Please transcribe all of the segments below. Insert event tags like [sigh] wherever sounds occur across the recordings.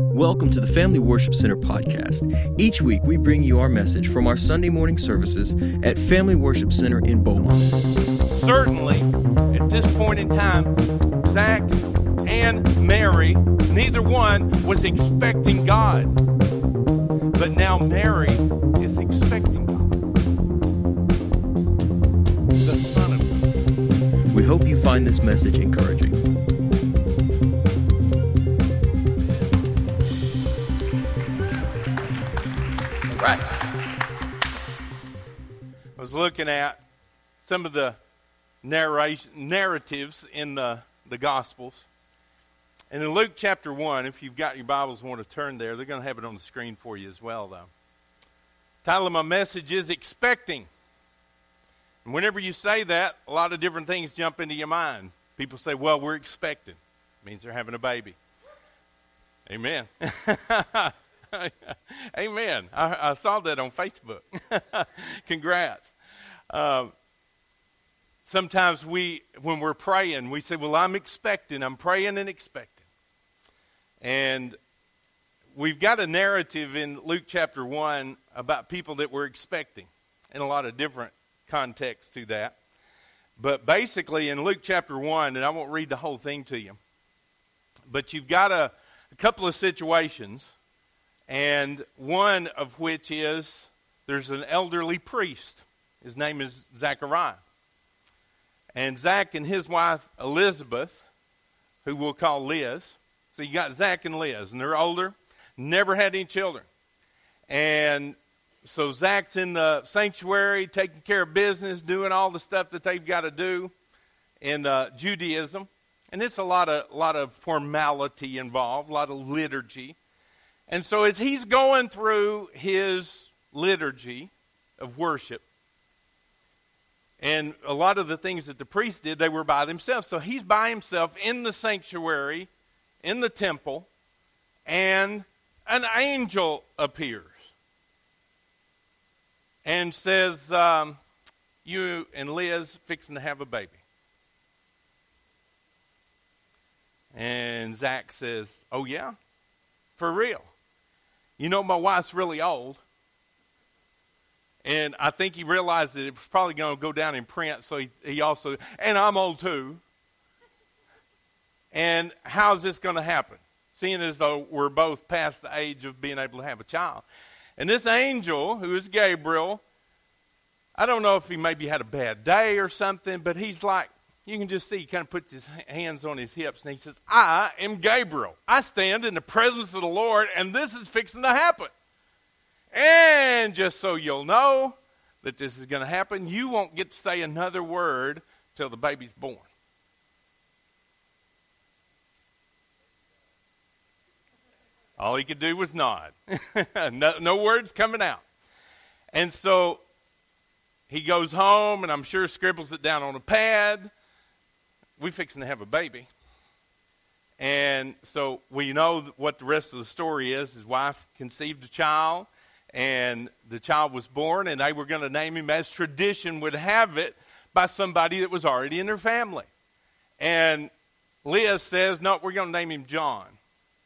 Welcome to the Family Worship Center podcast. Each week, we bring you our message from our Sunday morning services at Family Worship Center in Beaumont. Certainly, at this point in time, Zach and Mary, neither one was expecting God. But now Mary is expecting God. The Son of God. We hope you find this message encouraging. Was looking at some of the narratives in the, the Gospels. And in Luke chapter 1, if you've got your Bibles want to turn there, they're going to have it on the screen for you as well, though. title of my message is Expecting. And whenever you say that, a lot of different things jump into your mind. People say, well, we're expecting. It means they're having a baby. Amen. [laughs] Amen. I, I, saw that on Facebook. [laughs] Congrats. Uh, sometimes we, when we're praying, we say, Well, I'm expecting. I'm praying and expecting. And we've got a narrative in Luke chapter 1 about people that were expecting, in a lot of different contexts to that. But basically, in Luke chapter 1, and I won't read the whole thing to you, but you've got a, a couple of situations and one of which is there's an elderly priest. His name is Zachariah. And Zach and his wife Elizabeth, who we'll call Liz. So you got Zach and Liz, and they're older, never had any children. And so Zach's in the sanctuary, taking care of business, doing all the stuff that they've got to do in uh, Judaism. And it's a lot of, lot of formality involved, a lot of liturgy. And so, as he's going through his liturgy of worship, and a lot of the things that the priests did, they were by themselves. So he's by himself in the sanctuary, in the temple, and an angel appears and says, um, You and Liz fixing to have a baby. And Zach says, Oh, yeah? For real? You know, my wife's really old. And I think he realized that it was probably going to go down in print, so he, he also, and I'm old too. And how's this going to happen? Seeing as though we're both past the age of being able to have a child. And this angel, who is Gabriel, I don't know if he maybe had a bad day or something, but he's like, you can just see he kind of puts his hands on his hips and he says, I am Gabriel. I stand in the presence of the Lord, and this is fixing to happen. And just so you'll know that this is going to happen, you won't get to say another word till the baby's born. All he could do was nod. [laughs] no, no words coming out. And so he goes home, and I'm sure scribbles it down on a pad we fixing to have a baby. And so we know what the rest of the story is. His wife conceived a child, and the child was born, and they were going to name him as tradition would have it by somebody that was already in their family. And Leah says, No, we're going to name him John.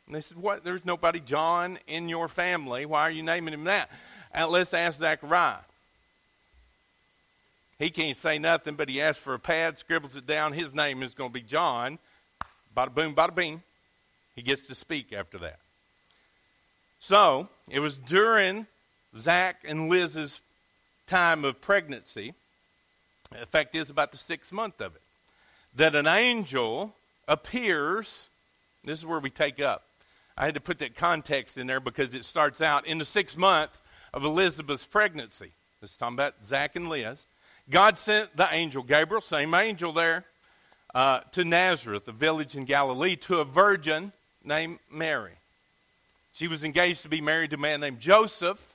And they said, What? There's nobody John in your family. Why are you naming him that? And let's ask Zachariah. He can't say nothing, but he asks for a pad, scribbles it down. His name is going to be John. Bada boom, bada bing. He gets to speak after that. So, it was during Zach and Liz's time of pregnancy, in fact, is about the sixth month of it, that an angel appears. This is where we take up. I had to put that context in there because it starts out in the sixth month of Elizabeth's pregnancy. This is talking about Zach and Liz. God sent the angel Gabriel, same angel there, uh, to Nazareth, a village in Galilee, to a virgin named Mary. She was engaged to be married to a man named Joseph,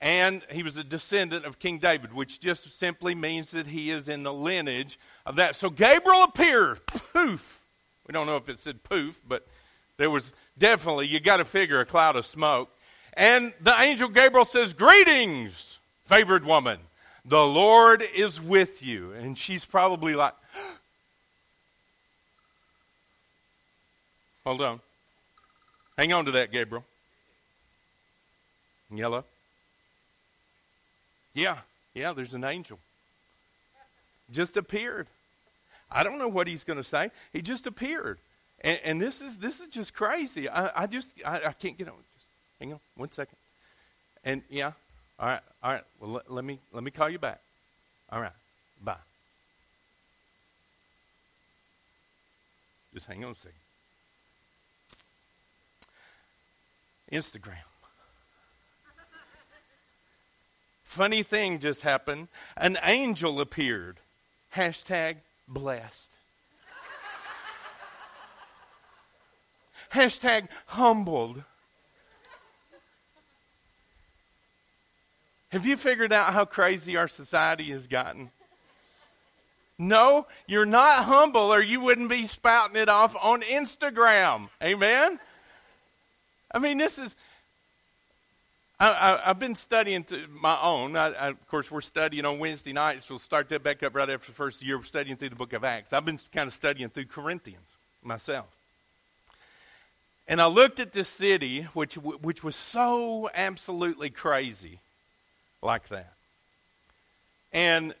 and he was a descendant of King David, which just simply means that he is in the lineage of that. So Gabriel appeared. Poof. We don't know if it said poof, but there was definitely, you got to figure, a cloud of smoke. And the angel Gabriel says, Greetings, favored woman. The Lord is with you. And she's probably like, [gasps] Hold on. Hang on to that, Gabriel. Yellow. Yeah, yeah, there's an angel. Just appeared. I don't know what he's going to say. He just appeared. And, and, this is this is just crazy. I, I just I, I, can't get on. Just hang on one second. And yeah, all right, all right. Well, let, let me let me call you back. All right, bye. Just hang on a second. Instagram. Funny thing just happened. An angel appeared. Hashtag blessed. Hashtag humbled. Have you figured out how crazy our society has gotten? No, you're not humble or you wouldn't be spouting it off on Instagram. Amen? I mean, this is. I, have been studying to my own. I, I, of course, we're studying on Wednesday nights. We'll start that back up right after the first year. We're studying through the book of Acts. I've been kind of studying through Corinthians myself. And I looked at this city, which, which was so absolutely crazy like that. And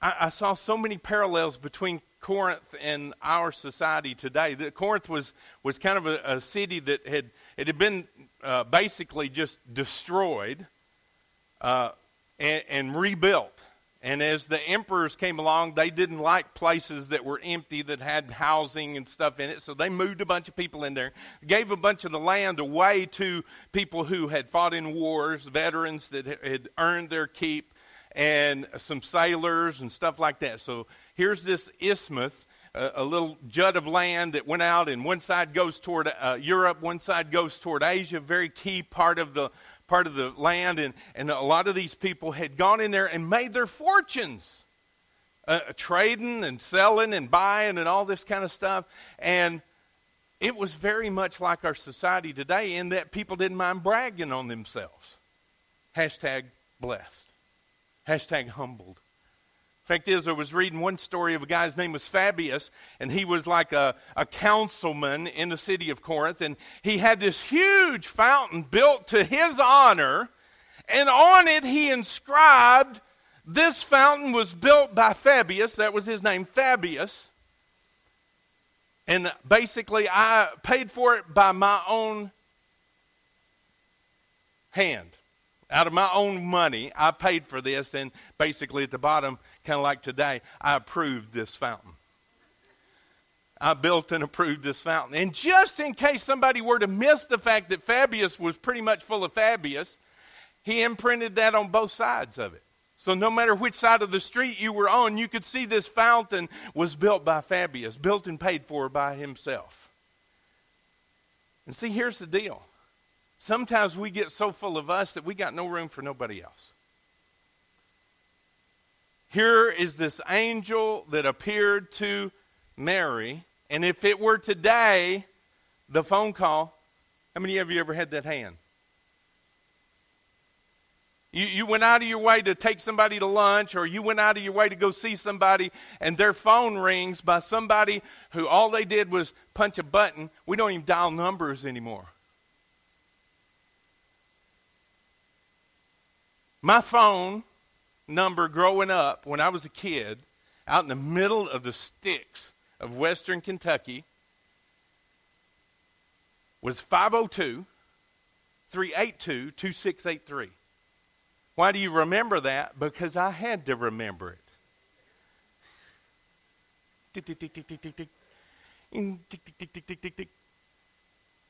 I, I saw so many parallels between Corinth in our society today. The, Corinth was, was kind of a, a city that had, it had been uh, basically just destroyed uh, and, and rebuilt. And as the emperors came along, they didn't like places that were empty, that had housing and stuff in it. So they moved a bunch of people in there, gave a bunch of the land away to people who had fought in wars, veterans that had earned their keep, and some sailors and stuff like that. So here's this isthmus, a, a little jut of land that went out, and one side goes toward uh, Europe, one side goes toward Asia, very key part of the part of the land, and, and a lot of these people had gone in there and made their fortunes uh, trading and selling and buying and all this kind of stuff. And it was very much like our society today in that people didn't mind bragging on themselves. Hashtag blessed. Hashtag humbled. Fact is, I was reading one story of a guy's name was Fabius, and he was like a, a councilman in the city of Corinth, and he had this huge fountain built to his honor, and on it he inscribed, This fountain was built by Fabius, that was his name, Fabius. And basically, I paid for it by my own hand out of my own money, I paid for this, and basically at the bottom, kind of like today, I approved this fountain. I built and approved this fountain. And just in case somebody were to miss the fact that Fabius was pretty much full of Fabius, he imprinted that on both sides of it. So no matter which side of the street you were on, you could see this fountain was built by Fabius, built and paid for by himself. And see, here's the deal Sometimes we get so full of us that we got no room for nobody else. Here is this angel that appeared to Mary, and if it were today, the phone call, how many of you ever had that hand? You, you went out of your way to take somebody to lunch, or you went out of your way to go see somebody, and their phone rings by somebody who all they did was punch a button. We don't even dial numbers anymore. My phone number growing up when I was a kid, out in the middle of the sticks of western Kentucky, was 502 382 2683. Why do you remember that? Because I had to remember it.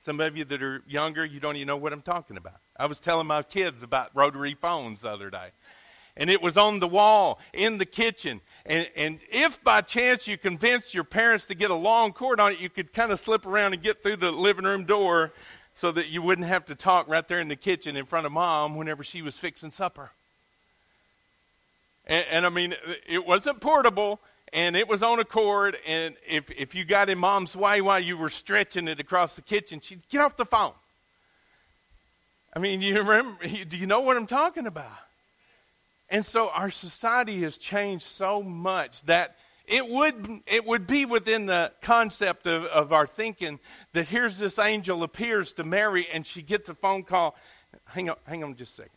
Some of you that are younger, you don't even know what I'm talking about. I was telling my kids about rotary phones the other day. And it was on the wall in the kitchen. And, and if by chance you convinced your parents to get a long cord on it, you could kind of slip around and get through the living room door so that you wouldn't have to talk right there in the kitchen in front of mom whenever she was fixing supper. And, and I mean, it wasn't portable, and it was on a cord. And if, if you got in mom's way while you were stretching it across the kitchen, she'd get off the phone. I mean, you remember, do you know what I'm talking about? And so our society has changed so much that it would, it would be within the concept of, of our thinking that here's this angel appears to Mary and she gets a phone call. Hang on, hang on just a second.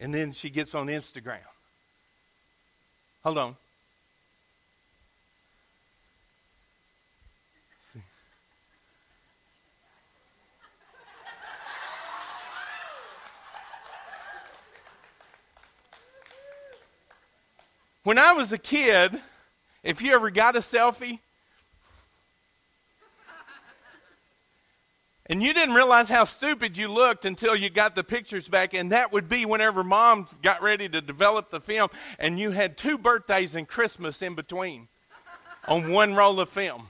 And then she gets on Instagram. Hold on. When I was a kid, if you ever got a selfie and you didn't realize how stupid you looked until you got the pictures back, and that would be whenever mom got ready to develop the film and you had two birthdays and Christmas in between on one roll of film.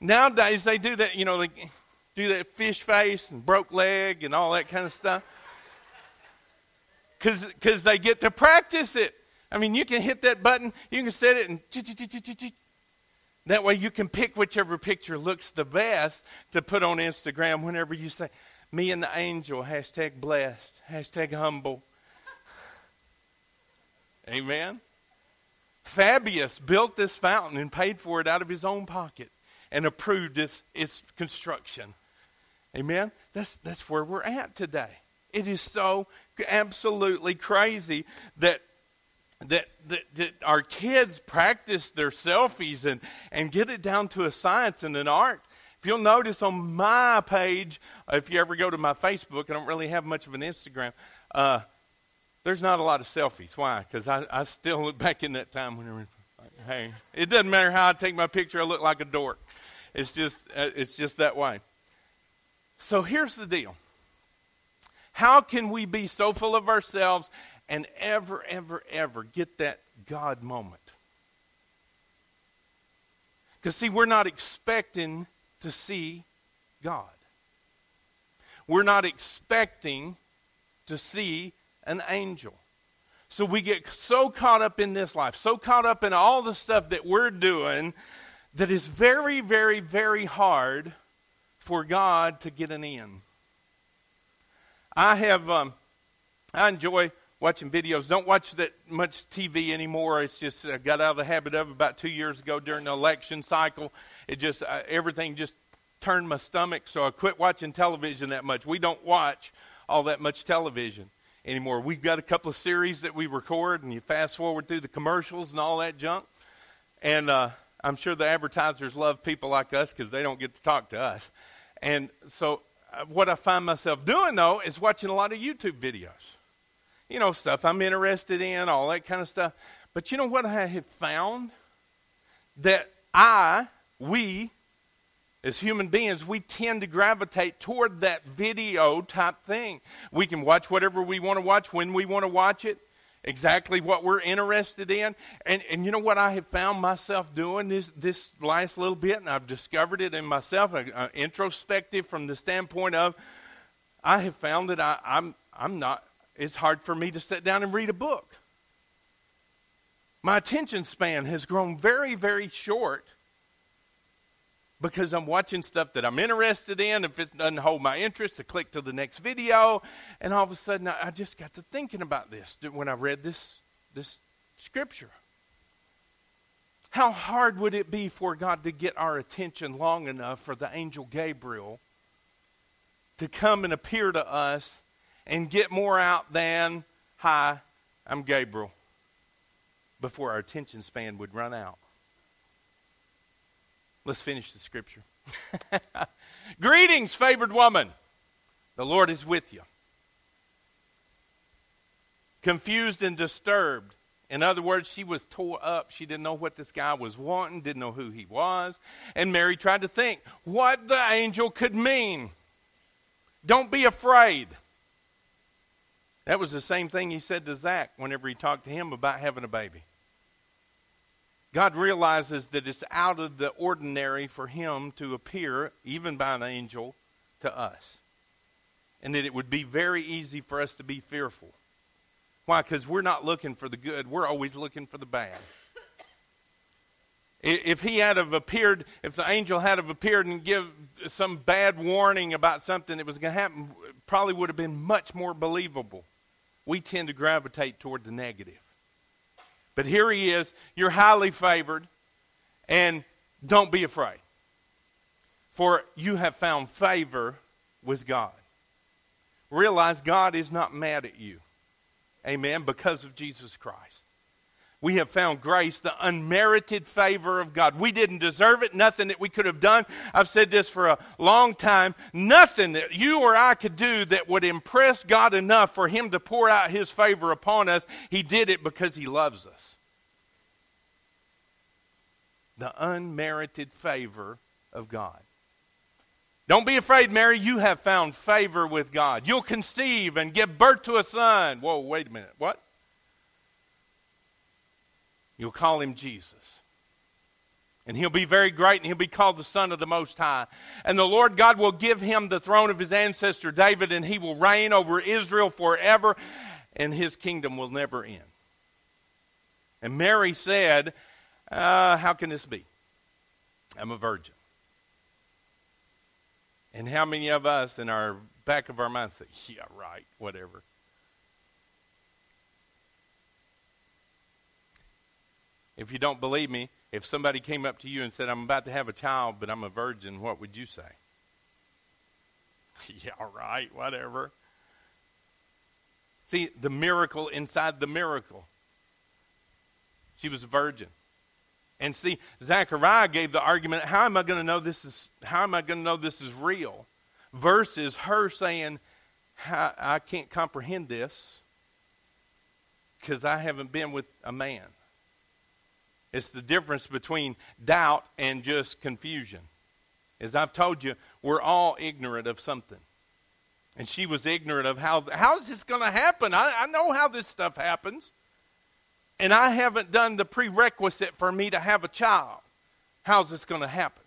Nowadays, they do that, you know, they do that fish face and broke leg and all that kind of stuff because they get to practice it. I mean, you can hit that button, you can set it, and that way you can pick whichever picture looks the best to put on Instagram whenever you say, Me and the angel, hashtag blessed, hashtag humble. Amen. Fabius built this fountain and paid for it out of his own pocket and approved its, its construction. Amen. That's, that's where we're at today. It is so absolutely crazy that that, that, that, our kids practice their selfies and, and get it down to a science and an art. If you'll notice on my page, if you ever go to my Facebook, I don't really have much of an Instagram, uh, there's not a lot of selfies. Why? Because I, I still look back in that time when like, hey, it doesn't matter how I take my picture, I look like a dork. It's just, uh, it's just that way. So here's the deal. How can we be so full of ourselves and ever, ever, ever get that God moment. Because, see, we're not expecting to see God. We're not expecting to see an angel. So we get so caught up in this life, so caught up in all the stuff that we're doing, that it's very, very, very hard for God to get an end. I have, um, I enjoy watching videos. Don't watch that much TV anymore. It's just I got out of the habit of about two years ago during the election cycle. It just uh, everything just turned my stomach, so I quit watching television that much. We don't watch all that much television anymore. We've got a couple of series that we record, and you fast forward through the commercials and all that junk. And uh, I'm sure the advertisers love people like us because they don't get to talk to us. And so, uh, what I find myself doing though is watching a lot of YouTube videos you know, stuff I'm interested in, all that kind of stuff. But you know what I have found? That I, we, as human beings, we tend to gravitate toward that video type thing. We can watch whatever we want to watch when we want to watch it, exactly what we're interested in. And, and you know what I have found myself doing this, this last little bit, and I've discovered it in myself, introspective from the standpoint of I have found that I, I'm, I'm not it's hard for me to sit down and read a book. My attention span has grown very, very short because I'm watching stuff that I'm interested in. If it doesn't hold my interest, I click to the next video, and all of a sudden I just got to thinking about this when I read this, this scripture. How hard would it be for God to get our attention long enough for the angel Gabriel to come and appear to us and get more out than, hi, I'm Gabriel, before our attention span would run out. Let's finish the scripture. [laughs] Greetings, favored woman. The Lord is with you. Confused and disturbed. In other words, she was tore up. She didn't know what this guy was wanting, didn't know who he was. And Mary tried to think what the angel could mean. Don't be afraid. That was the same thing he said to Zach whenever he talked to him about having a baby. God realizes that it's out of the ordinary for him to appear, even by an angel, to us. And that it would be very easy for us to be fearful. Why? Because we're not looking for the good, we're always looking for the bad. If he had have appeared, if the angel had have appeared and give some bad warning about something that was going to happen, probably would have been much more believable we tend to gravitate toward the negative. But here he is. You're highly favored. And don't be afraid. For you have found favor with God. Realize God is not mad at you. Amen. Because of Jesus Christ. We have found grace, the unmerited favor of God. We didn't deserve it, nothing that we could have done. I've said this for a long time. Nothing that you or I could do that would impress God enough for Him to pour out His favor upon us. He did it because He loves us. The unmerited favor of God. Don't be afraid, Mary. You have found favor with God. You'll conceive and give birth to a son. Whoa, wait a minute. What? You'll call him Jesus. And he'll be very great, and he'll be called the Son of the Most High. And the Lord God will give him the throne of his ancestor David, and he will reign over Israel forever, and his kingdom will never end. And Mary said, uh, How can this be? I'm a virgin. And how many of us in our back of our minds say, Yeah, right, whatever. If you don't believe me, if somebody came up to you and said, I'm about to have a child, but I'm a virgin, what would you say? [laughs] yeah, right, whatever. See, the miracle inside the miracle. She was a virgin. And see, Zechariah gave the argument, how am I going to know this is how am I going to know this is real? Versus her saying, I can't comprehend this because I haven't been with a man. It's the difference between doubt and just confusion. As I've told you, we're all ignorant of something. And she was ignorant of how how is this going to happen? I, I know how this stuff happens. And I haven't done the prerequisite for me to have a child. How's this going to happen?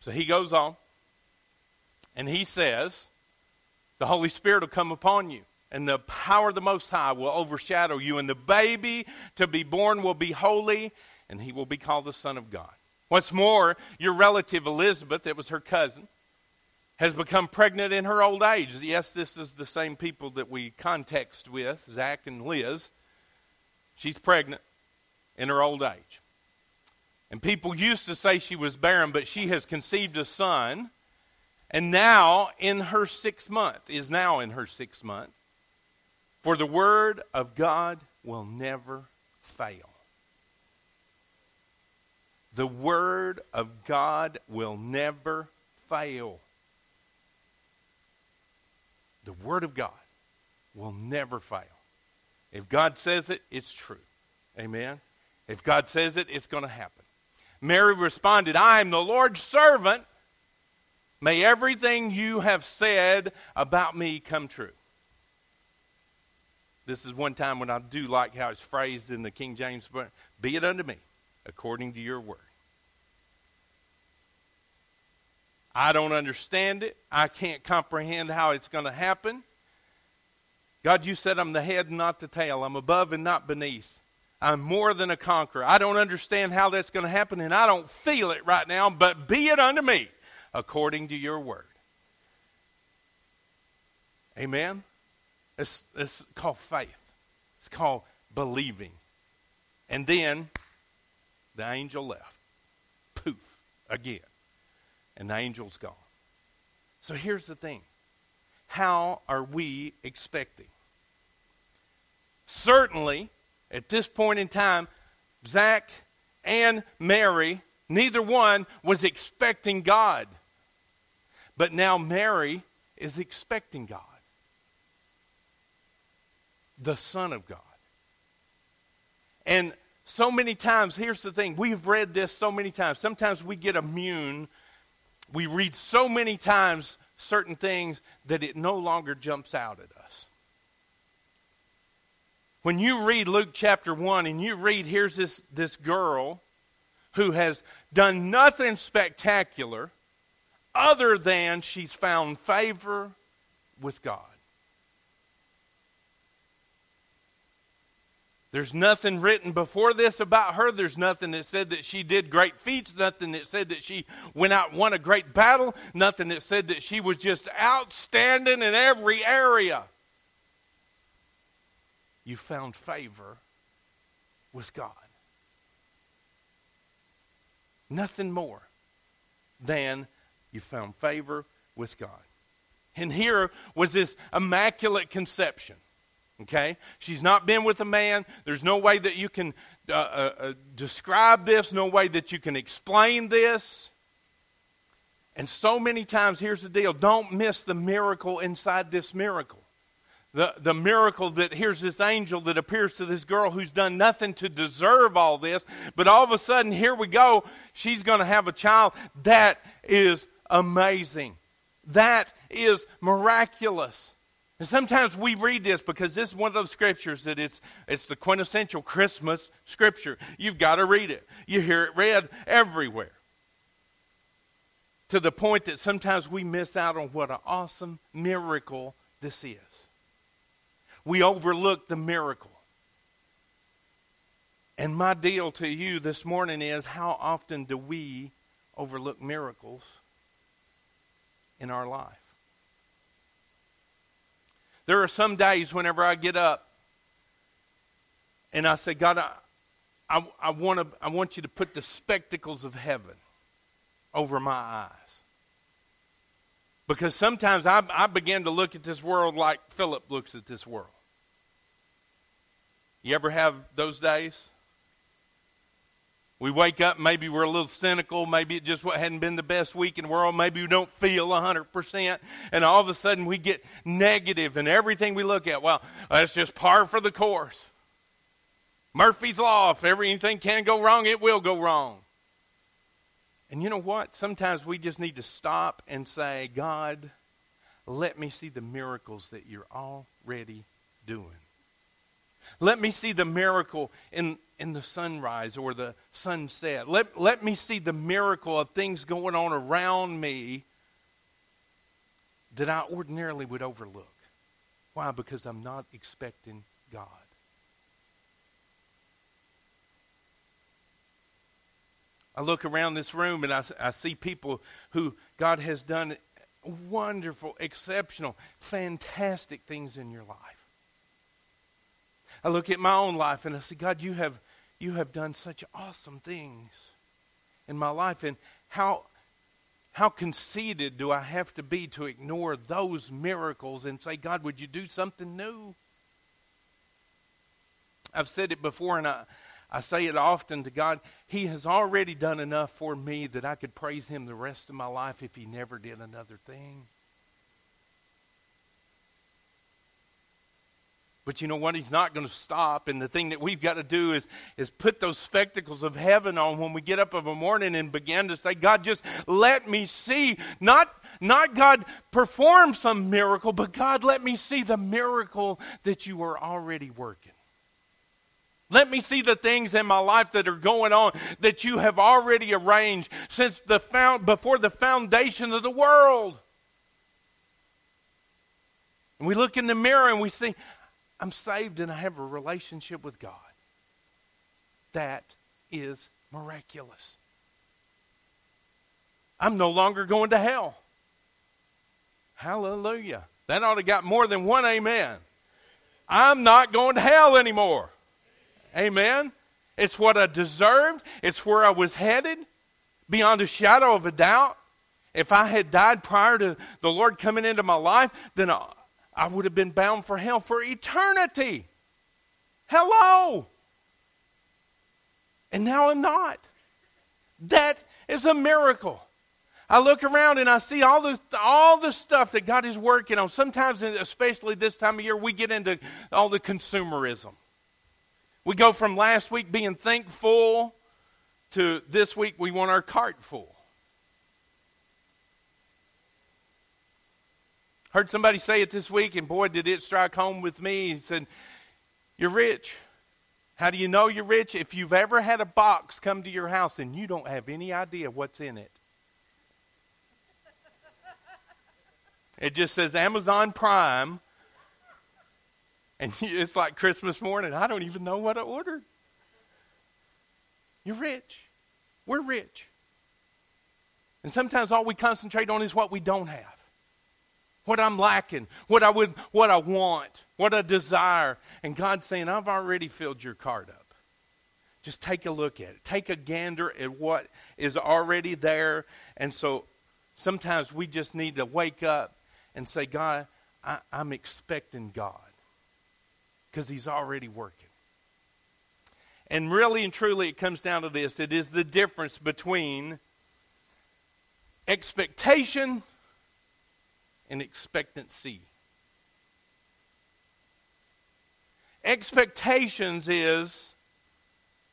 So he goes on and he says, The Holy Spirit will come upon you and the power of the Most High will overshadow you, and the baby to be born will be holy, and he will be called the Son of God. What's more, your relative Elizabeth, that was her cousin, has become pregnant in her old age. Yes, this is the same people that we context with, Zach and Liz. She's pregnant in her old age. And people used to say she was barren, but she has conceived a son, and now in her sixth month, is now in her sixth month. For the word of God will never fail. The word of God will never fail. The word of God will never fail. If God says it, it's true. Amen. If God says it, it's going to happen. Mary responded, I am the Lord's servant. May everything you have said about me come true. This is one time when I do like how it's phrased in the King James, but be it unto me according to your word. I don't understand it. I can't comprehend how it's going to happen. God, you said I'm the head not the tail. I'm above and not beneath. I'm more than a conqueror. I don't understand how that's going to happen, and I don't feel it right now, but be it unto me according to your word. Amen. It's, it's called faith, it's called believing. And then the angel left. Poof, again. And the angel's gone. So here's the thing how are we expecting? Certainly, at this point in time, Zach and Mary, neither one was expecting God. But now Mary is expecting God the Son of God. And so many times, here's the thing we've read this so many times. Sometimes we get immune. We read so many times certain things that it no longer jumps out at us. When you read Luke chapter 1 and you read, here's this, this girl who has done nothing spectacular other than she's found favor with God. There's nothing written before this about her. There's nothing that said that she did great feats, nothing that said that she went out and won a great battle, nothing that said that she was just outstanding in every area. you found favor with God. Nothing more than you found favor with God. And here was this immaculate conception. Okay? She's not been with a man. There's no way that you can uh, uh, uh, describe this, no way that you can explain this. And so many times, here's the deal don't miss the miracle inside this miracle. The, the miracle that here's this angel that appears to this girl who's done nothing to deserve all this, but all of a sudden, here we go, she's going to have a child. That is amazing. That is miraculous. And sometimes we read this because this is one of those scriptures that it's, it's the quintessential Christmas scripture. You've got to read it. You hear it read everywhere. To the point that sometimes we miss out on what an awesome miracle this is. We overlook the miracle. And my deal to you this morning is how often do we overlook miracles in our life? There are some days whenever I get up and I say, God, I, I, I, want, to, I want you to put the spectacles of heaven over my eyes. Because sometimes I, I begin to look at this world like Philip looks at this world. You ever have those days? We wake up, maybe we're a little cynical, maybe it just hadn't been the best week in the world, maybe we don't feel 100%, and all of a sudden we get negative in everything we look at. Well, that's just par for the course. Murphy's Law, if everything can go wrong, it will go wrong. And you know what? Sometimes we just need to stop and say, God, let me see the miracles that you're already doing. Let me see the miracle in, in the sunrise or the sunset. Let, let me see the miracle of things going on around me that I ordinarily would overlook. Why? Because I'm not expecting God. I look around this room and I, I see people who God has done wonderful, exceptional, fantastic things in your life. I look at my own life and I say, God, you have, you have done such awesome things in my life. And how, how conceited do I have to be to ignore those miracles and say, God, would you do something new? I've said it before and I, I say it often to God. He has already done enough for me that I could praise Him the rest of my life if He never did another thing. But you know what? He's not going to stop. And the thing that we've got to do is, is put those spectacles of heaven on when we get up of a morning and begin to say, God, just let me see. Not, not God perform some miracle, but God, let me see the miracle that you are already working. Let me see the things in my life that are going on that you have already arranged since the found, before the foundation of the world. And we look in the mirror and we see, I'm saved and I have a relationship with God. That is miraculous. I'm no longer going to hell. Hallelujah. That ought to got more than one amen. I'm not going to hell anymore. Amen. It's what I deserved. It's where I was headed beyond a shadow of a doubt. If I had died prior to the Lord coming into my life, then I would have been bound for hell for eternity. Hello. And now I'm not. That is a miracle. I look around and I see all the all the stuff that God is working on. Sometimes, especially this time of year, we get into all the consumerism. We go from last week being thankful to this week we want our cart full. Heard somebody say it this week, and boy, did it strike home with me. He said, You're rich. How do you know you're rich? If you've ever had a box come to your house and you don't have any idea what's in it. It just says Amazon Prime. And [laughs] it's like Christmas morning. I don't even know what I ordered. You're rich. We're rich. And sometimes all we concentrate on is what we don't have. What I'm lacking, what I would, what I want, what I desire. And God's saying, I've already filled your card up. Just take a look at it. Take a gander at what is already there. And so sometimes we just need to wake up and say, God, I, am expecting God because He's already working. And really and truly, it comes down to this it is the difference between expectation and expectancy. Expectations is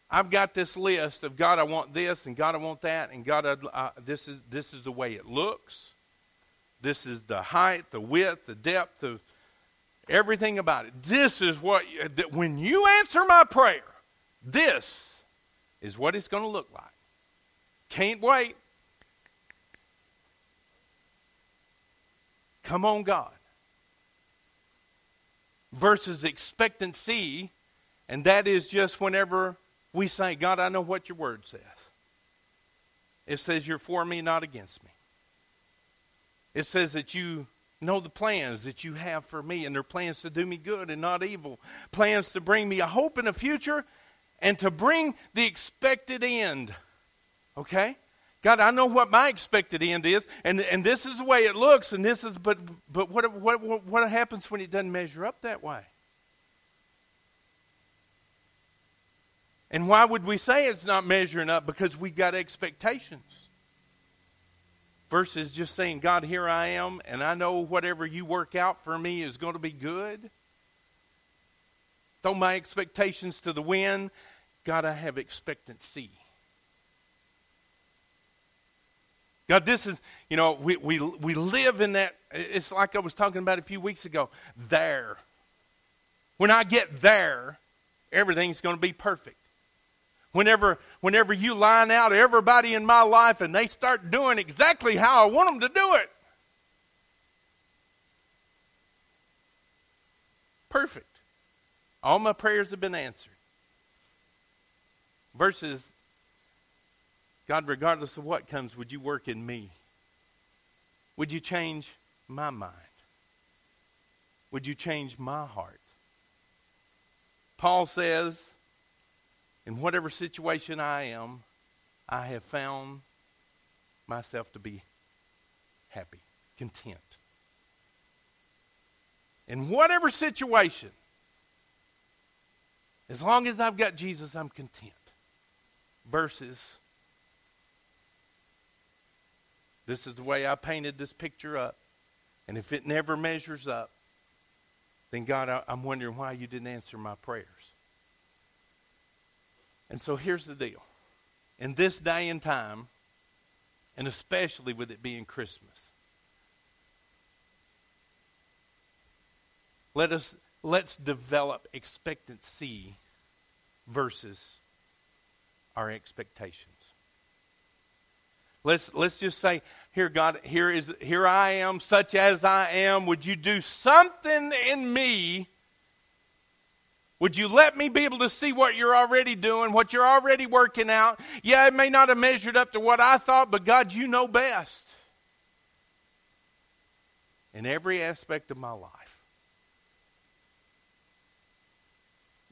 I've got this list of God, I want this, and God, I want that, and God, uh, this is this is the way it looks. This is the height, the width, the depth, of everything about it. This is what that when you answer my prayer, this is what it's going to look like. Can't wait. Come on, God. Versus expectancy, and that is just whenever we say, God, I know what your word says. It says you're for me, not against me. It says that you know the plans that you have for me, and they're plans to do me good and not evil. Plans to bring me a hope in the future and to bring the expected end. Okay? God, I know what my expected end is, and, and this is the way it looks, and this is, but, but what, what, what happens when it doesn't measure up that way? And why would we say it's not measuring up? Because we've got expectations. Versus just saying, God, here I am, and I know whatever you work out for me is going to be good. Throw my expectations to the wind. God, I have expectancy. God, this is, you know, we, we, we live in that. It's like I was talking about a few weeks ago. There. When I get there, everything's going to be perfect. Whenever, whenever you line out everybody in my life and they start doing exactly how I want them to do it, perfect. All my prayers have been answered. Versus, God, regardless of what comes, would you work in me? Would you change my mind? Would you change my heart? Paul says, in whatever situation I am, I have found myself to be happy, content. In whatever situation, as long as I've got Jesus, I'm content verses. This is the way I painted this picture up. And if it never measures up, then God, I, I'm wondering why you didn't answer my prayers. And so here's the deal. In this day and time, and especially with it being Christmas, let us let's develop expectancy versus our expectations. Let's, let's just say, here, God, here, is, here I am, such as I am. Would you do something in me? Would you let me be able to see what you're already doing, what you're already working out? Yeah, it may not have measured up to what I thought, but God, you know best. In every aspect of my life,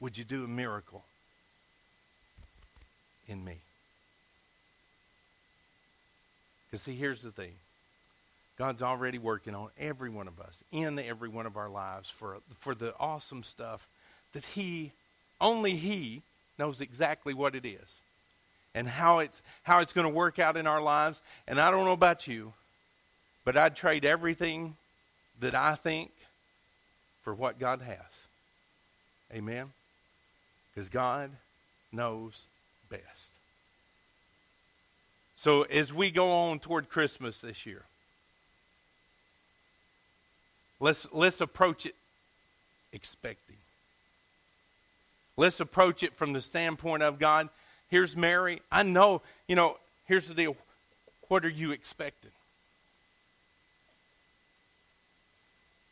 would you do a miracle? in me. Because, see, here's the thing God's already working on every one of us, in every one of our lives, for, for the awesome stuff that He, only He, knows exactly what it is and how it's, how it's going to work out in our lives. And I don't know about you, but I'd trade everything that I think for what God has. Amen? Because God knows best. So, as we go on toward Christmas this year, let's, let's approach it expecting. Let's approach it from the standpoint of God. Here's Mary. I know, you know, here's the deal. What are you expecting?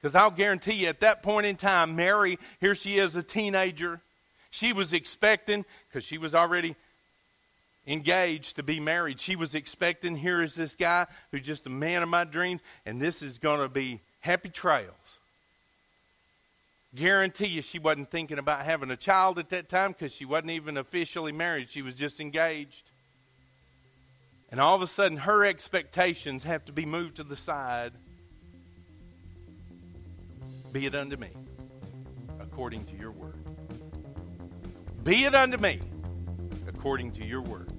Because I'll guarantee you, at that point in time, Mary, here she is, a teenager. She was expecting, because she was already engaged to be married. She was expecting, here is this guy who's just a man of my dreams, and this is going to be Happy trails. Guarantee you she wasn't thinking about having a child at that time because she wasn't even officially married. She was just engaged. And all of a sudden, her expectations have to be moved to the side. Be it unto me, according to your word. Be it unto me, according to your word.